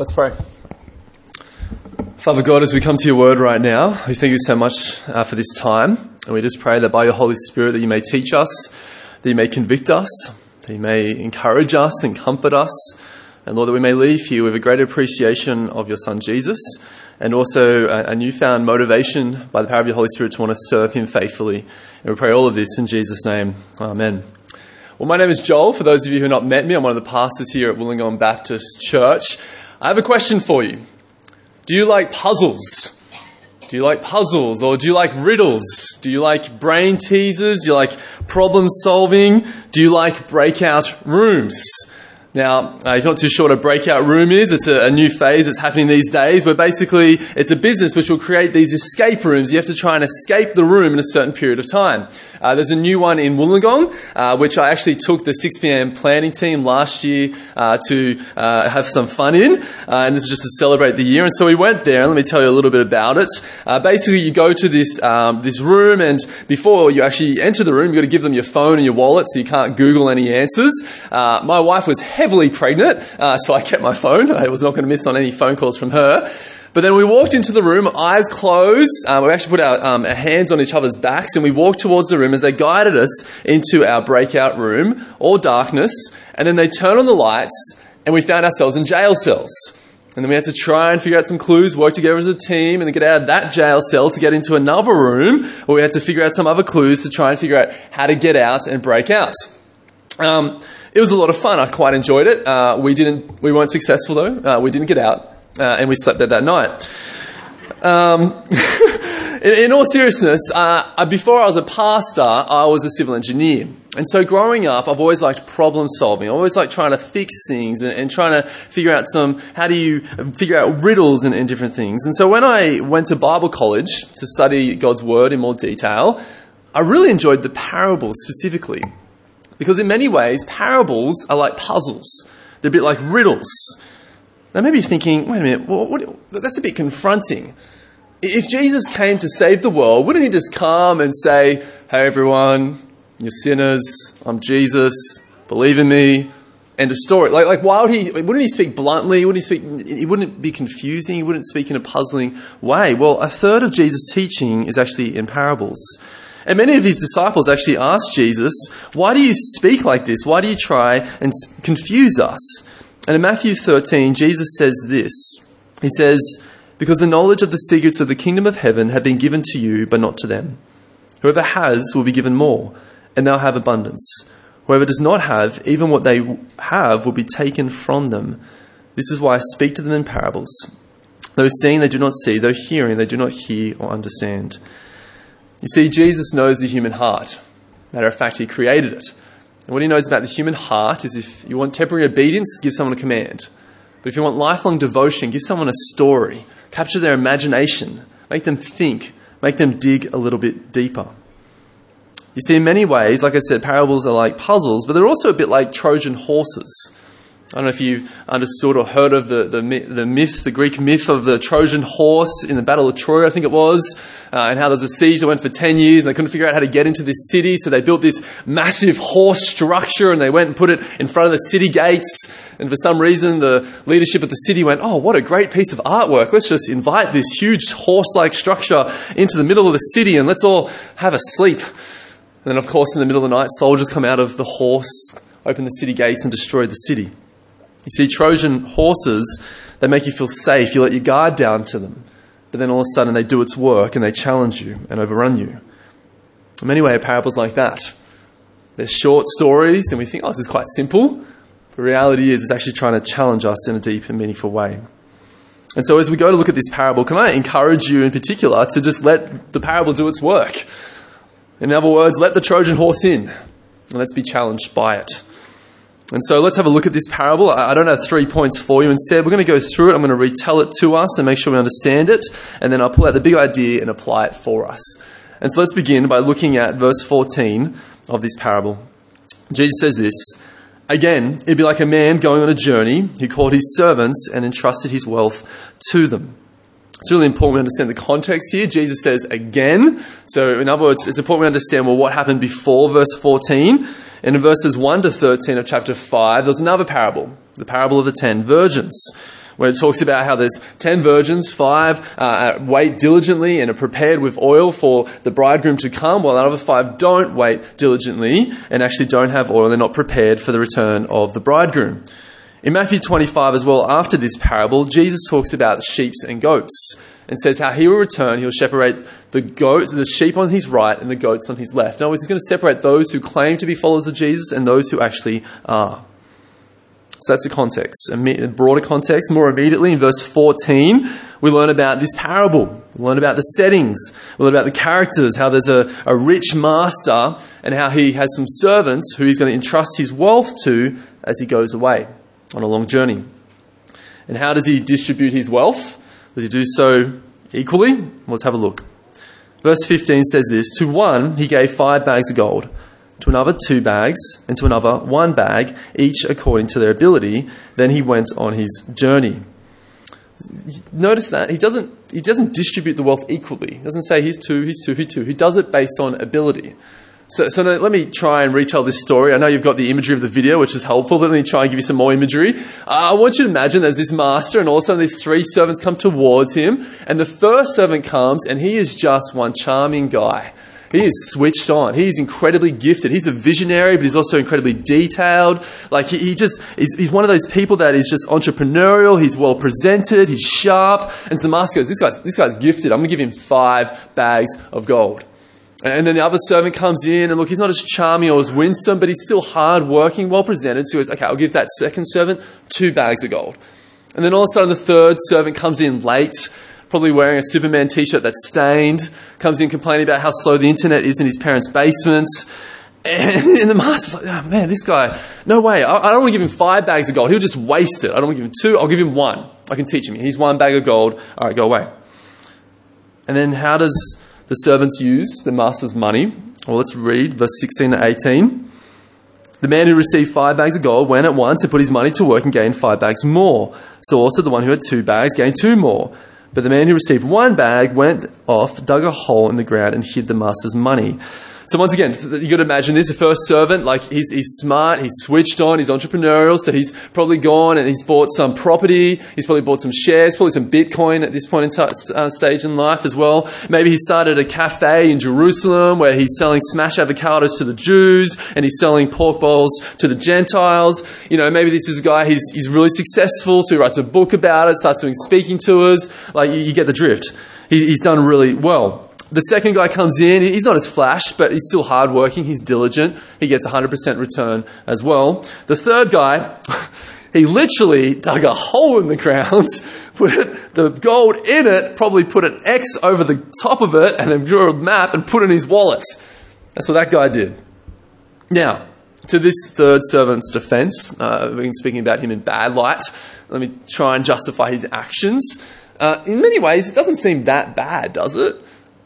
Let's pray. Father God, as we come to your word right now, we thank you so much uh, for this time. And we just pray that by your Holy Spirit that you may teach us, that you may convict us, that you may encourage us and comfort us. And Lord, that we may leave here with a greater appreciation of your Son Jesus and also a, a newfound motivation by the power of your Holy Spirit to want to serve him faithfully. And we pray all of this in Jesus' name. Amen. Well, my name is Joel. For those of you who have not met me, I'm one of the pastors here at Wollongong Baptist Church. I have a question for you. Do you like puzzles? Do you like puzzles or do you like riddles? Do you like brain teasers? Do you like problem solving? Do you like breakout rooms? Now, uh, you're not too sure what a breakout room is, it's a, a, new phase that's happening these days where basically it's a business which will create these escape rooms. You have to try and escape the room in a certain period of time. Uh, there's a new one in Wollongong, uh, which I actually took the 6pm planning team last year uh, to uh, have some fun in, uh, and this is just to celebrate the year. And so we went there, and let me tell you a little bit about it. basically, you go to this, um, this room, and before you actually enter the room, you've got to give them your phone and your wallet so you can't Google any answers. my wife was heavily pregnant, uh, so I kept my phone. I was not going to miss on any phone calls from her. But then we walked into the room, eyes closed. Uh, we actually put our, um, our, hands on each other's backs and we walked towards the room as they guided us into our breakout room, all darkness. And then they turned on the lights and we found ourselves in jail cells. And then we had to try and figure out some clues, work together as a team, and then get out of that jail cell to get into another room where we had to figure out some other clues to try and figure out how to get out and break out. Um, it was a lot of fun. I quite enjoyed it. Uh, we didn't. We weren't successful though. Uh, we didn't get out, uh, and we slept there that night. Um, in, in, all seriousness, uh, before I was a pastor, I was a civil engineer. And so growing up, I've always liked problem solving. I always liked trying to fix things and, and, trying to figure out some, how do you figure out riddles and, and different things. And so when I went to Bible college to study God's Word in more detail, I really enjoyed the parables specifically. Because in many ways, parables are like puzzles. They're a bit like riddles. Now, maybe you're thinking, wait a minute, what, that's a bit confronting. If Jesus came to save the world, wouldn't he just come and say, hey everyone, you're sinners, I'm Jesus, believe in me, end of story? Like, like why would he, wouldn't he speak bluntly? Wouldn't he speak, he wouldn't be confusing, he wouldn't speak in a puzzling way. Well, a third of Jesus' teaching is actually in parables. And many of his disciples actually asked Jesus, Why do you speak like this? Why do you try and confuse us? And in Matthew 13, Jesus says this He says, Because the knowledge of the secrets of the kingdom of heaven have been given to you, but not to them. Whoever has will be given more, and they'll have abundance. Whoever does not have, even what they have will be taken from them. This is why I speak to them in parables. Though seeing they do not see, though hearing they do not hear or understand. You see, Jesus knows the human heart. Matter of fact, he created it. And what he knows about the human heart is if you want temporary obedience, give someone a command. But if you want lifelong devotion, give someone a story. Capture their imagination. Make them think. Make them dig a little bit deeper. You see, in many ways, like I said, parables are like puzzles, but they're also a bit like Trojan horses. I don't know if you understood or heard of the, the, the, myth, the Greek myth of the Trojan horse in the Battle of Troy, I think it was, uh, and how there was a siege that went for 10 years and they couldn't figure out how to get into this city, so they built this massive horse structure and they went and put it in front of the city gates. And for some reason, the leadership of the city went, Oh, what a great piece of artwork. Let's just invite this huge horse like structure into the middle of the city and let's all have a sleep. And then, of course, in the middle of the night, soldiers come out of the horse, open the city gates, and destroy the city. You see, Trojan horses, they make you feel safe. You let your guard down to them. But then all of a sudden they do its work and they challenge you and overrun you. In many ways, parables like that. They're short stories and we think, oh, this is quite simple. The reality is it's actually trying to challenge us in a deep and meaningful way. And so as we go to look at this parable, can I encourage you in particular to just let the parable do its work? In other words, let the Trojan horse in and let's be challenged by it. And so let's have a look at this parable. I don't have three points for you. Instead, we're going to go through it. I'm going to retell it to us and make sure we understand it. And then I'll pull out the big idea and apply it for us. And so let's begin by looking at verse 14 of this parable. Jesus says this Again, it'd be like a man going on a journey who called his servants and entrusted his wealth to them. It's really important we understand the context here. Jesus says again. So, in other words, it's important we understand well what happened before verse 14 and in verses 1 to 13 of chapter 5, there's another parable, the parable of the ten virgins, where it talks about how there's ten virgins, five uh, wait diligently and are prepared with oil for the bridegroom to come, while the other five don't wait diligently and actually don't have oil. They're not prepared for the return of the bridegroom. In Matthew 25 as well, after this parable, Jesus talks about sheep and goats and says how he will return, he'll separate the goats, the sheep on his right and the goats on his left. In other words, he's going to separate those who claim to be followers of Jesus and those who actually are. So that's the context. A broader context, more immediately in verse 14, we learn about this parable. We learn about the settings. We learn about the characters, how there's a, a rich master and how he has some servants who he's going to entrust his wealth to as he goes away on a long journey. And how does he distribute his wealth? Does he do so equally? Let's have a look. Verse 15 says this To one he gave five bags of gold, to another two bags, and to another one bag, each according to their ability. Then he went on his journey. Notice that he doesn't, he doesn't distribute the wealth equally. He doesn't say he's two, he's two, he's two. He does it based on ability. So, so let me try and retell this story. I know you've got the imagery of the video, which is helpful. Let me try and give you some more imagery. Uh, I want you to imagine there's this master, and all of a sudden these three servants come towards him, and the first servant comes, and he is just one charming guy. He is switched on. He's incredibly gifted. He's a visionary, but he's also incredibly detailed. Like he, he just he's, he's one of those people that is just entrepreneurial. He's well presented. He's sharp. And so the master goes, "This guy's this guy's gifted. I'm going to give him five bags of gold." And then the other servant comes in, and look, he's not as charming or as winsome, but he's still hard working, well presented. So he goes, okay, I'll give that second servant two bags of gold. And then all of a sudden, the third servant comes in late, probably wearing a Superman t shirt that's stained, comes in complaining about how slow the internet is in his parents' basement. And, and the master's like, oh, man, this guy, no way. I, I don't want to give him five bags of gold. He'll just waste it. I don't want to give him two. I'll give him one. I can teach him. He's one bag of gold. All right, go away. And then how does the servants used the master's money. Well, let's read verse 16 to 18. The man who received five bags of gold went at once and put his money to work and gained five bags more. So also the one who had two bags gained two more. But the man who received one bag went off, dug a hole in the ground, and hid the master's money. So once again, you got to imagine this: a first servant, like he's he's smart, he's switched on, he's entrepreneurial, so he's probably gone and he's bought some property, he's probably bought some shares, probably some Bitcoin at this point in t- uh, stage in life as well. Maybe he started a cafe in Jerusalem where he's selling smash avocados to the Jews and he's selling pork bowls to the Gentiles. You know, maybe this is a guy he's he's really successful, so he writes a book about it, starts doing speaking tours. Like you, you get the drift. He, he's done really well. The second guy comes in, he's not as flash, but he's still hardworking, he's diligent, he gets 100% return as well. The third guy, he literally dug a hole in the ground, put the gold in it, probably put an X over the top of it, and then drew a map and put in his wallet. That's what that guy did. Now, to this third servant's defense, uh, we've been speaking about him in bad light. Let me try and justify his actions. Uh, in many ways, it doesn't seem that bad, does it?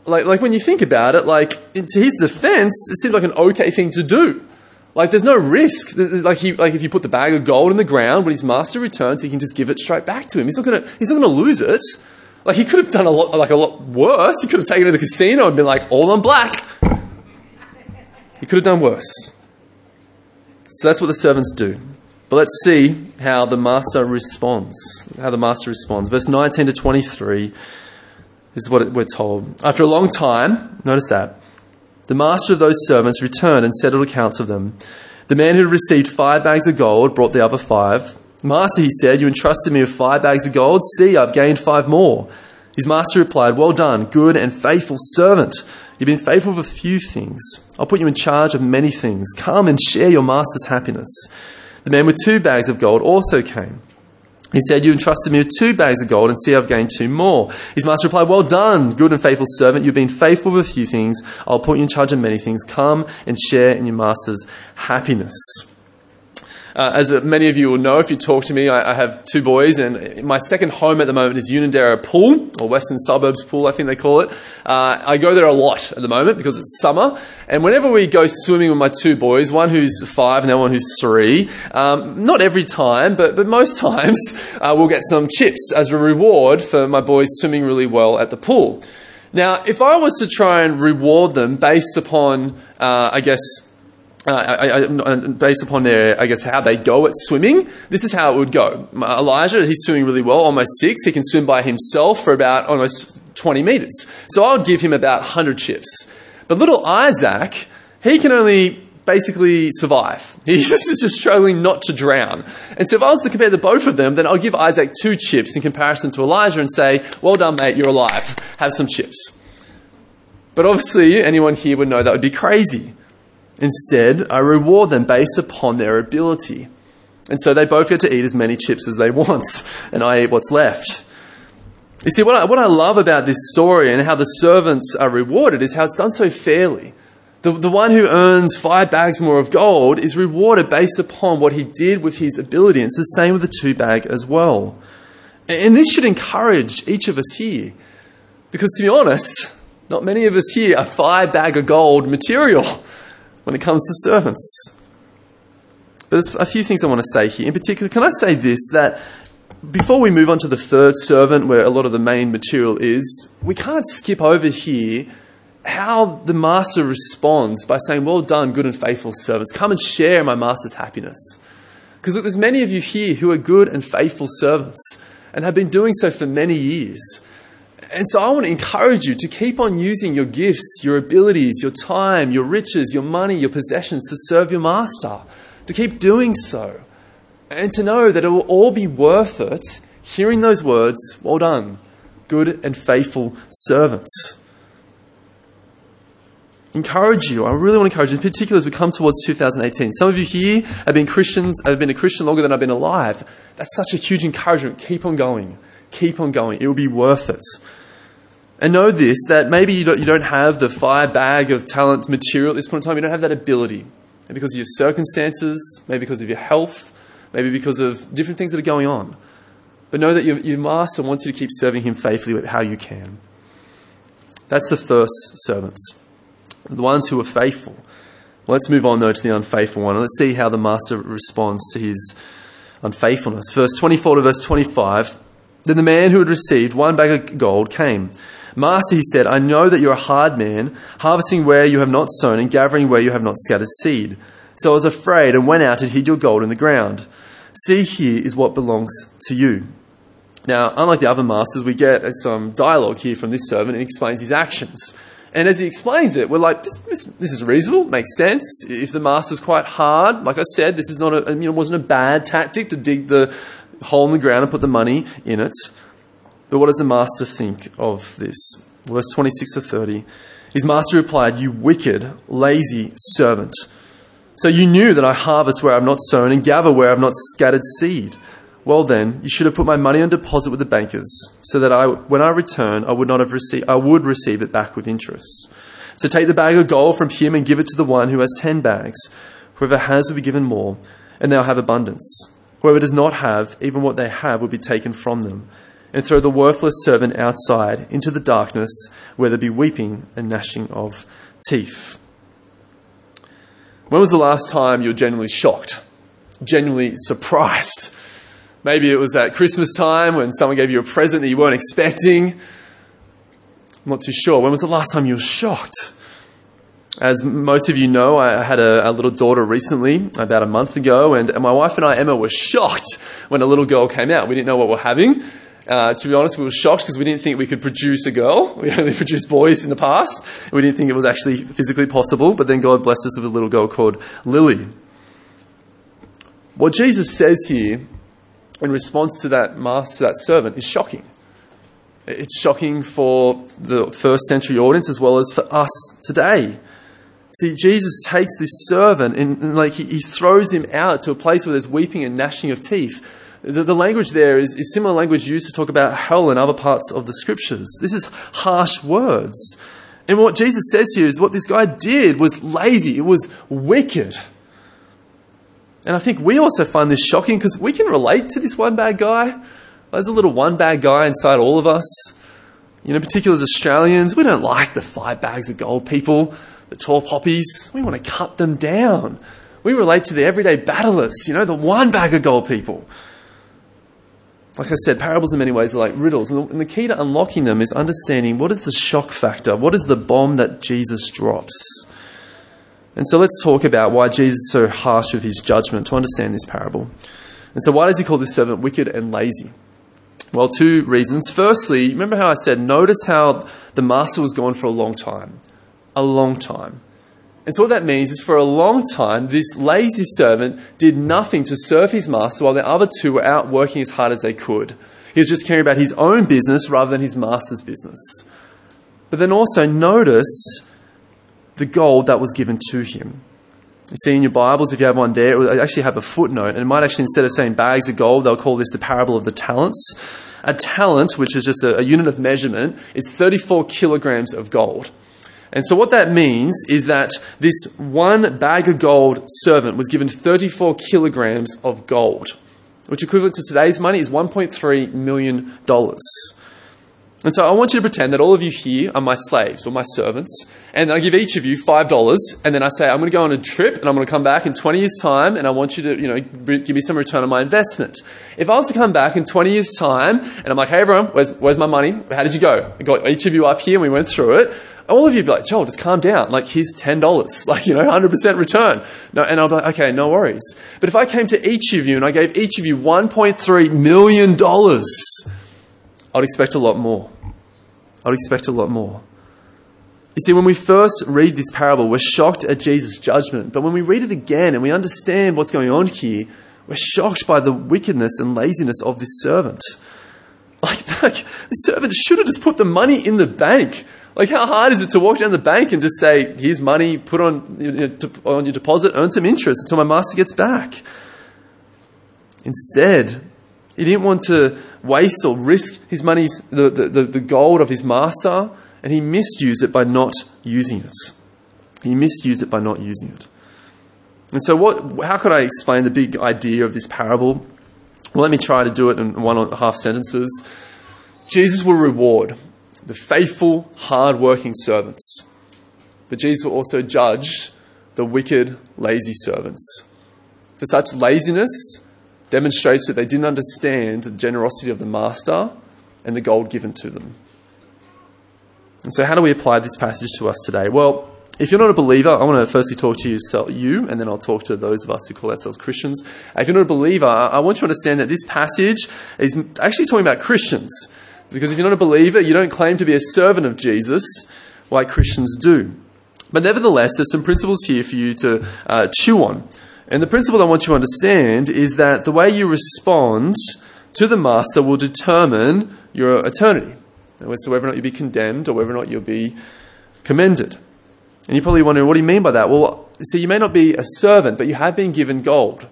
Like, like when you think about it, like to his defense, it seemed like an okay thing to do. Like there's no risk. Like he, like if you put the bag of gold in the ground when his master returns, he can just give it straight back to him. He's not gonna, he's not gonna lose it. Like he could have done a lot, like a lot worse. He could have taken it to the casino and been like all on black. He could have done worse. So that's what the servants do. But let's see how the master responds. How the master responds. Verse 19 to 23 this is what we're told. After a long time, notice that, the master of those servants returned and settled accounts of them. The man who had received five bags of gold brought the other five. Master, he said, you entrusted me with five bags of gold. See, I've gained five more. His master replied, Well done, good and faithful servant. You've been faithful with a few things. I'll put you in charge of many things. Come and share your master's happiness. The man with two bags of gold also came. He said, You entrusted me with two bags of gold, and see, I've gained two more. His master replied, Well done, good and faithful servant. You've been faithful with a few things. I'll put you in charge of many things. Come and share in your master's happiness. Uh, as many of you will know, if you talk to me, I, I, have two boys, and my second home at the moment is Unanderra Pool, or Western Suburbs Pool, I think they call it. Uh, I go there a lot at the moment because it's summer, and whenever we go swimming with my two boys, one who's five and the other one who's three, um, not every time, but, but most times, uh, we'll get some chips as a reward for my boys swimming really well at the pool. Now, if I was to try and reward them based upon, uh, I guess, uh, I, I, based upon their, I guess, how they go at swimming, this is how it would go. Elijah, he's swimming really well, almost six. He can swim by himself for about almost 20 meters. So I would give him about 100 chips. But little Isaac, he can only basically survive. He's just, just struggling not to drown. And so if I was to compare the both of them, then I'll give Isaac two chips in comparison to Elijah and say, well done, mate, you're alive. Have some chips. But obviously, anyone here would know that would be crazy. Instead, I reward them based upon their ability. And so they both get to eat as many chips as they want, and I eat what's left. You see, what I, what I love about this story and how the servants are rewarded is how it's done so fairly. The, the one who earns five bags more of gold is rewarded based upon what he did with his ability. And it's the same with the two bag as well. And this should encourage each of us here. Because to be honest, not many of us here are five bag of gold material when it comes to servants. But there's a few things I want to say here. In particular, can I say this that before we move on to the third servant, where a lot of the main material is, we can't skip over here how the master responds by saying, Well done, good and faithful servants. Come and share my master's happiness. Because there's many of you here who are good and faithful servants and have been doing so for many years. And so I want to encourage you to keep on using your gifts, your abilities, your time, your riches, your money, your possessions to serve your master. To keep doing so. And to know that it will all be worth it hearing those words, well done, good and faithful servants. Encourage you. I really want to encourage you, in particular as we come towards 2018. Some of you here have been Christians, have been a Christian longer than I've been alive. That's such a huge encouragement. Keep on going. Keep on going. It will be worth it. And know this that maybe you don't, you don't have the fire bag of talent material at this point in time. You don't have that ability. Maybe because of your circumstances, maybe because of your health, maybe because of different things that are going on. But know that your, your master wants you to keep serving him faithfully with how you can. That's the first servants, the ones who are faithful. Let's move on, though, to the unfaithful one. Let's see how the master responds to his unfaithfulness. Verse 24 to verse 25. Then the man who had received one bag of gold came. Master, he said, I know that you're a hard man, harvesting where you have not sown and gathering where you have not scattered seed. So I was afraid and went out and hid your gold in the ground. See, here is what belongs to you. Now, unlike the other masters, we get some dialogue here from this servant and explains his actions. And as he explains it, we're like, this, this, this is reasonable, makes sense. If the master's quite hard, like I said, this is not a, you know, wasn't a bad tactic to dig the, hole in the ground and put the money in it. But what does the master think of this? Verse 26 to 30. His master replied, You wicked, lazy servant. So you knew that I harvest where I have not sown and gather where I have not scattered seed. Well then, you should have put my money on deposit with the bankers, so that I, when I return, I would not have received, I would receive it back with interest. So take the bag of gold from him and give it to the one who has ten bags. Whoever has will be given more, and they'll have abundance. Whoever does not have, even what they have will be taken from them. And throw the worthless servant outside into the darkness where there be weeping and gnashing of teeth. When was the last time you were genuinely shocked? Genuinely surprised? Maybe it was at Christmas time when someone gave you a present that you weren't expecting. I'm not too sure. When was the last time you were shocked? As most of you know, I had a, a, little daughter recently, about a month ago, and, my wife and I, Emma, were shocked when a little girl came out. We didn't know what we are having. Uh, to be honest, we were shocked because we didn't think we could produce a girl. We only produced boys in the past. We didn't think it was actually physically possible, but then God blessed us with a little girl called Lily. What Jesus says here in response to that master, that servant, is shocking. It's shocking for the first century audience as well as for us today. See, Jesus takes this servant and, and like he, he, throws him out to a place where there's weeping and gnashing of teeth. The, the language there is, is similar language used to talk about hell in other parts of the scriptures. This is harsh words. And what Jesus says here is what this guy did was lazy. It was wicked. And I think we also find this shocking because we can relate to this one bad guy. There's a little one bad guy inside all of us. You know, particularly as Australians, we don't like the five bags of gold people the tall poppies, we want to cut them down. We relate to the everyday battlers, you know, the one bag of gold people. Like I said, parables in many ways are like riddles, and the key to unlocking them is understanding what is the shock factor, what is the bomb that Jesus drops. And so let's talk about why Jesus is so harsh with his judgment to understand this parable. And so, why does he call this servant wicked and lazy? Well, two reasons. Firstly, remember how I said, notice how the master was gone for a long time. A long time. And so, what that means is for a long time, this lazy servant did nothing to serve his master while the other two were out working as hard as they could. He was just caring about his own business rather than his master's business. But then also notice the gold that was given to him. You see in your Bibles, if you have one there, will actually have a footnote. And it might actually, instead of saying bags of gold, they'll call this the parable of the talents. A talent, which is just a, a unit of measurement, is 34 kilograms of gold. And so, what that means is that this one bag of gold servant was given 34 kilograms of gold, which equivalent to today's money is $1.3 million. And so I want you to pretend that all of you here are my slaves or my servants, and I give each of you $5, and then I say, I'm going to go on a trip, and I'm going to come back in 20 years' time, and I want you to, you know, give me some return on my investment. If I was to come back in 20 years' time, and I'm like, hey everyone, where's, where's my money? How did you go? I got each of you up here, and we went through it. All of you would be like, Joel, just calm down. Like, here's $10. Like, you know, 100% return. No, and I'll be like, okay, no worries. But if I came to each of you and I gave each of you $1.3 million, I'd expect a lot more. I'd expect a lot more. You see, when we first read this parable, we're shocked at Jesus' judgment. But when we read it again and we understand what's going on here, we're shocked by the wickedness and laziness of this servant. Like, like the servant should have just put the money in the bank. Like, how hard is it to walk down the bank and just say, here's money, put on, you know, on your deposit, earn some interest until my master gets back? Instead, he didn't want to waste or risk his money, the, the, the gold of his master, and he misused it by not using it. He misused it by not using it. And so, what, how could I explain the big idea of this parable? Well, let me try to do it in one and a half sentences. Jesus will reward the faithful, hard-working servants, but Jesus will also judge the wicked, lazy servants. For such laziness, demonstrates that they didn't understand the generosity of the master and the gold given to them. And so, how do we apply this passage to us today? Well, if you're not a believer, I want to firstly talk to you, you, and then I'll talk to those of us who call ourselves Christians. If you're not a believer, I want you to understand that this passage is actually talking about Christians. Because if you're not a believer, you don't claim to be a servant of Jesus like Christians do. But nevertheless, there's some principles here for you to uh, chew on. And the principle I want you to understand is that the way you respond to the master will determine your eternity, whether or not you'll be condemned or whether or not you'll be commended. And you're probably wondering, what do you mean by that? Well, see, you may not be a servant, but you have been given gold.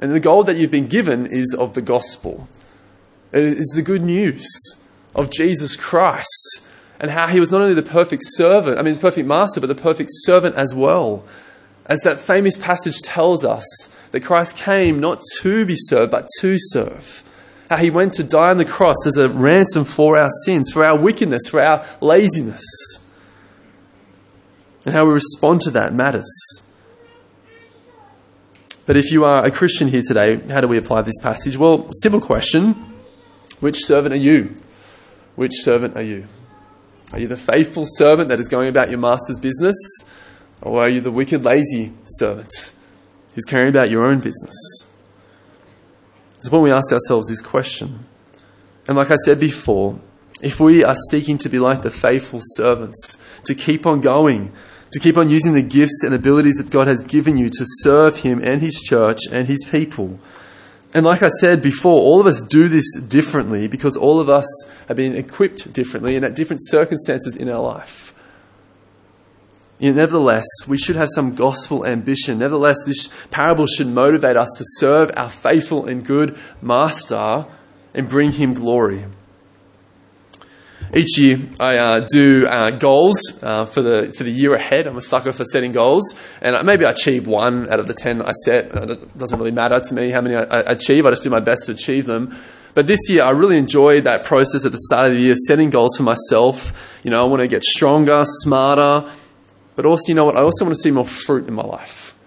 And the gold that you've been given is of the gospel. It is the good news of Jesus Christ and how he was not only the perfect servant, I mean, the perfect master, but the perfect servant as well. As that famous passage tells us, that Christ came not to be served, but to serve. How he went to die on the cross as a ransom for our sins, for our wickedness, for our laziness. And how we respond to that matters. But if you are a Christian here today, how do we apply this passage? Well, simple question Which servant are you? Which servant are you? Are you the faithful servant that is going about your master's business? Or are you the wicked, lazy servant who's caring about your own business? It's when we ask ourselves this question. And like I said before, if we are seeking to be like the faithful servants, to keep on going, to keep on using the gifts and abilities that God has given you to serve Him and His church and His people. And like I said before, all of us do this differently because all of us have been equipped differently and at different circumstances in our life. Nevertheless, we should have some gospel ambition. Nevertheless, this parable should motivate us to serve our faithful and good master and bring him glory. Each year, I uh, do uh, goals uh, for the for the year ahead. I'm a sucker for setting goals, and maybe I achieve one out of the ten I set. Uh, it doesn't really matter to me how many I achieve. I just do my best to achieve them. But this year, I really enjoyed that process at the start of the year, setting goals for myself. You know, I want to get stronger, smarter, but also, you know what? I also want to see more fruit in my life.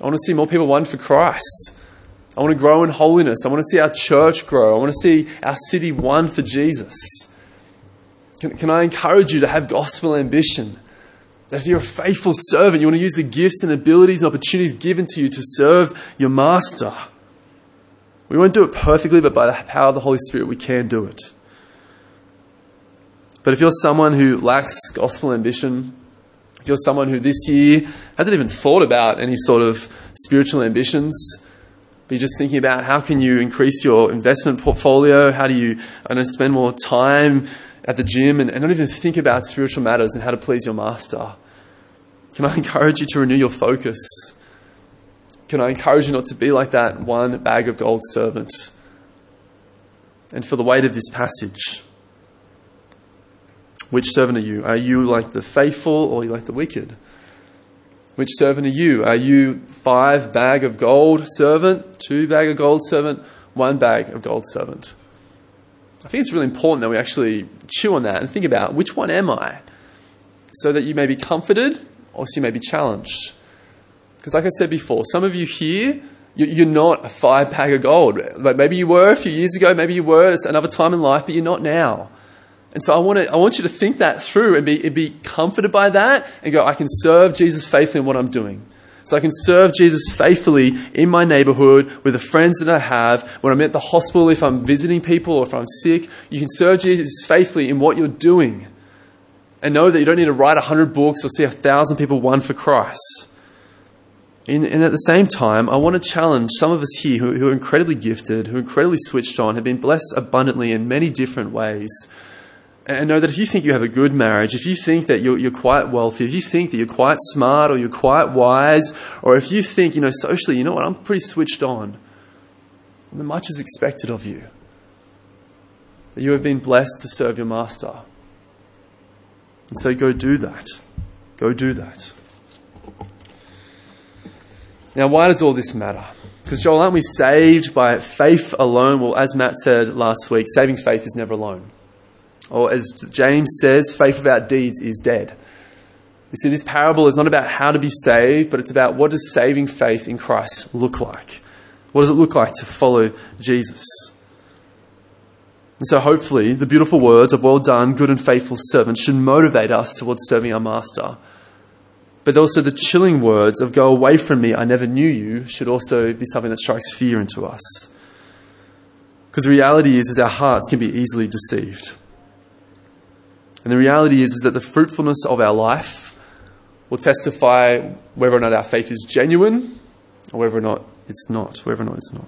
I want to see more people won for Christ. I want to grow in holiness. I want to see our church grow. I want to see our city won for Jesus. Can, can I encourage you to have gospel ambition? That if you're a faithful servant, you want to use the gifts and abilities and opportunities given to you to serve your master. We won't do it perfectly, but by the power of the Holy Spirit, we can do it. But if you're someone who lacks gospel ambition, if you're someone who this year hasn't even thought about any sort of spiritual ambitions, you're just thinking about how can you increase your investment portfolio, how do you I know, spend more time at the gym and, and not even think about spiritual matters and how to please your master, can I encourage you to renew your focus? Can I encourage you not to be like that one bag of gold servant? And for the weight of this passage, which servant are you? Are you like the faithful or are you like the wicked? Which servant are you? Are you five bag of gold servant, two bag of gold servant, one bag of gold servant? I think it's really important that we actually chew on that and think about which one am I? So that you may be comforted or so you may be challenged. Because, like I said before, some of you here, you're not a five bag of gold. Like maybe you were a few years ago, maybe you were at another time in life, but you're not now. And so I want, to, I want you to think that through and be, be comforted by that and go, I can serve Jesus faithfully in what I'm doing. So I can serve Jesus faithfully in my neighborhood with the friends that I have. When I'm at the hospital, if I'm visiting people or if I'm sick, you can serve Jesus faithfully in what you're doing. And know that you don't need to write a hundred books or see a thousand people won for Christ. And, and, at the same time, I want to challenge some of us here who, who are incredibly gifted, who are incredibly switched on, have been blessed abundantly in many different ways and know that if you think you have a good marriage, if you think that you're, you're, quite wealthy, if you think that you're quite smart or you're quite wise, or if you think, you know, socially, you know what, I'm pretty switched on, then much is expected of you. That you have been blessed to serve your master. And so go do that. Go do that. Now, why does all this matter? Because, Joel, aren't we saved by faith alone? Well, as Matt said last week, saving faith is never alone. Or as James says, faith without deeds is dead. You see, this parable is not about how to be saved, but it's about what does saving faith in Christ look like? What does it look like to follow Jesus? And so, hopefully, the beautiful words of well done, good and faithful servant should motivate us towards serving our master. But also, the chilling words of go away from me, I never knew you, should also be something that strikes fear into us. Because the reality is, is our hearts can be easily deceived. And the reality is, is that the fruitfulness of our life will testify whether or not our faith is genuine or whether or not it's not, whether or not it's not.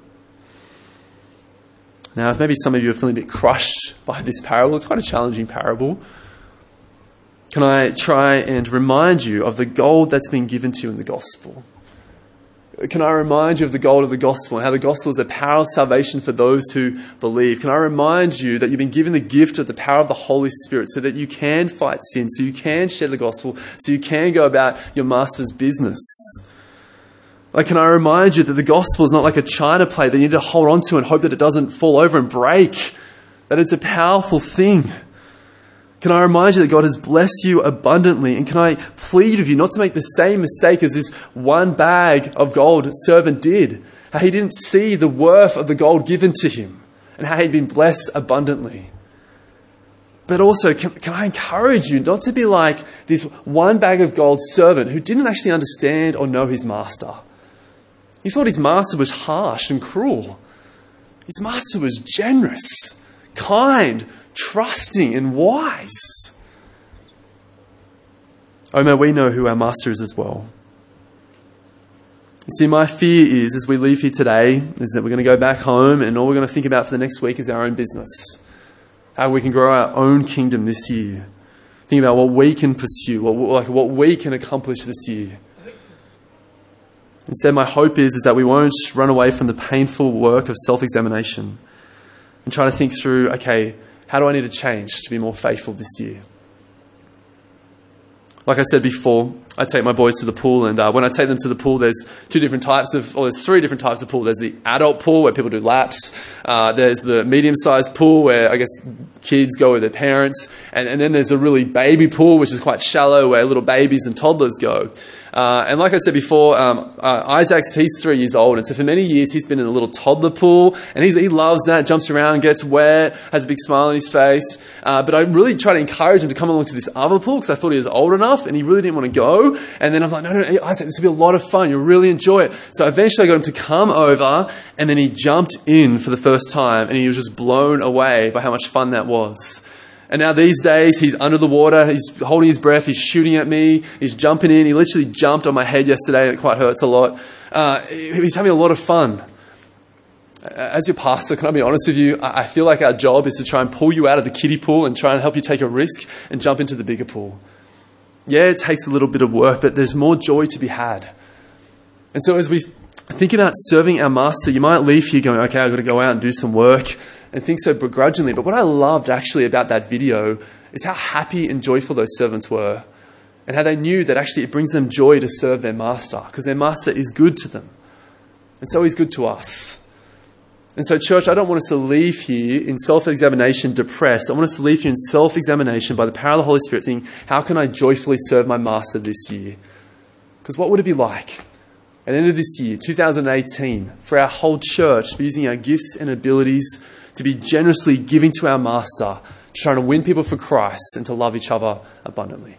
Now, if maybe some of you are feeling a bit crushed by this parable, it's quite a challenging parable. Can I try and remind you of the gold that's been given to you in the gospel? Can I remind you of the goal of the gospel and how the gospel is a power of salvation for those who believe? Can I remind you that you've been given the gift of the power of the Holy Spirit so that you can fight sin, so you can share the gospel, so you can go about your master's business? Like, can I remind you that the gospel is not like a china plate that you need to hold on to and hope that it doesn't fall over and break? That it's a powerful thing. Can I remind you that God has blessed you abundantly? And can I plead with you not to make the same mistake as this one bag of gold servant did? How he didn't see the worth of the gold given to him and how he'd been blessed abundantly. But also, can, can I encourage you not to be like this one bag of gold servant who didn't actually understand or know his master? He thought his master was harsh and cruel. His master was generous, kind, trusting and wise. Oh, may we know who our master is as well. You see, my fear is as we leave here today, is that we're going to go back home and all we're going to think about for the next week is our own business. How we can grow our own kingdom this year. Think about what we can pursue, what, like what we can accomplish this year. Instead, my hope is, is that we won't run away from the painful work of self examination and try to think through okay, how do I need to change to be more faithful this year? Like I said before, I take my boys to the pool, and uh, when I take them to the pool, there's two different types of, or there's three different types of pool. There's the adult pool where people do laps. Uh, there's the medium-sized pool where I guess kids go with their parents, and, and then there's a really baby pool which is quite shallow where little babies and toddlers go. Uh, and like I said before, um, uh, Isaac's, he's three years old. And so for many years, he's been in a little toddler pool. And he loves that, jumps around, gets wet, has a big smile on his face. Uh, but I really tried to encourage him to come along to this other pool because I thought he was old enough and he really didn't want to go. And then I'm like, no, no, no, Isaac, this will be a lot of fun. You'll really enjoy it. So eventually I got him to come over and then he jumped in for the first time and he was just blown away by how much fun that was. And now these days, he's under the water, he's holding his breath, he's shooting at me, he's jumping in. He literally jumped on my head yesterday, and it quite hurts a lot. Uh, he's having a lot of fun. As your pastor, can I be honest with you? I feel like our job is to try and pull you out of the kiddie pool and try and help you take a risk and jump into the bigger pool. Yeah, it takes a little bit of work, but there's more joy to be had. And so as we think about serving our master, you might leave here going, okay, I've got to go out and do some work and think so begrudgingly. But what I loved actually about that video is how happy and joyful those servants were and how they knew that actually it brings them joy to serve their master because their master is good to them. And so he's good to us. And so, church, I don't want us to leave here in self examination depressed. I want us to leave here in self examination by the power of the Holy Spirit, thinking, how can I joyfully serve my master this year? Because what would it be like at the end of this year, 2018, for our whole church to be using our gifts and abilities to be generously giving to our Master, trying to win people for Christ and to love each other abundantly.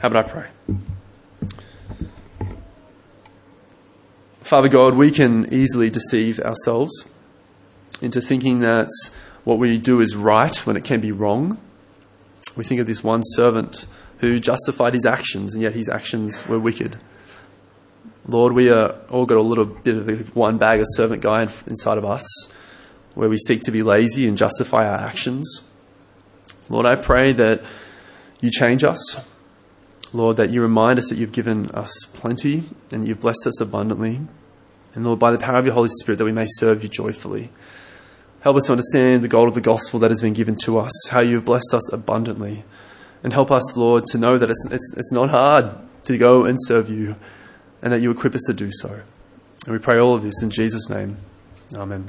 How about I pray? Father God, we can easily deceive ourselves into thinking that what we do is right when it can be wrong. We think of this one servant who justified his actions, and yet his actions were wicked. Lord, we are all got a little bit of the one bag of servant guy inside of us where we seek to be lazy and justify our actions. Lord, I pray that you change us. Lord, that you remind us that you've given us plenty and you've blessed us abundantly. And Lord, by the power of your Holy Spirit, that we may serve you joyfully. Help us to understand the goal of the gospel that has been given to us, how you've blessed us abundantly. And help us, Lord, to know that it's, it's, it's not hard to go and serve you and that you equip us to do so. And we pray all of this in Jesus' name. Amen.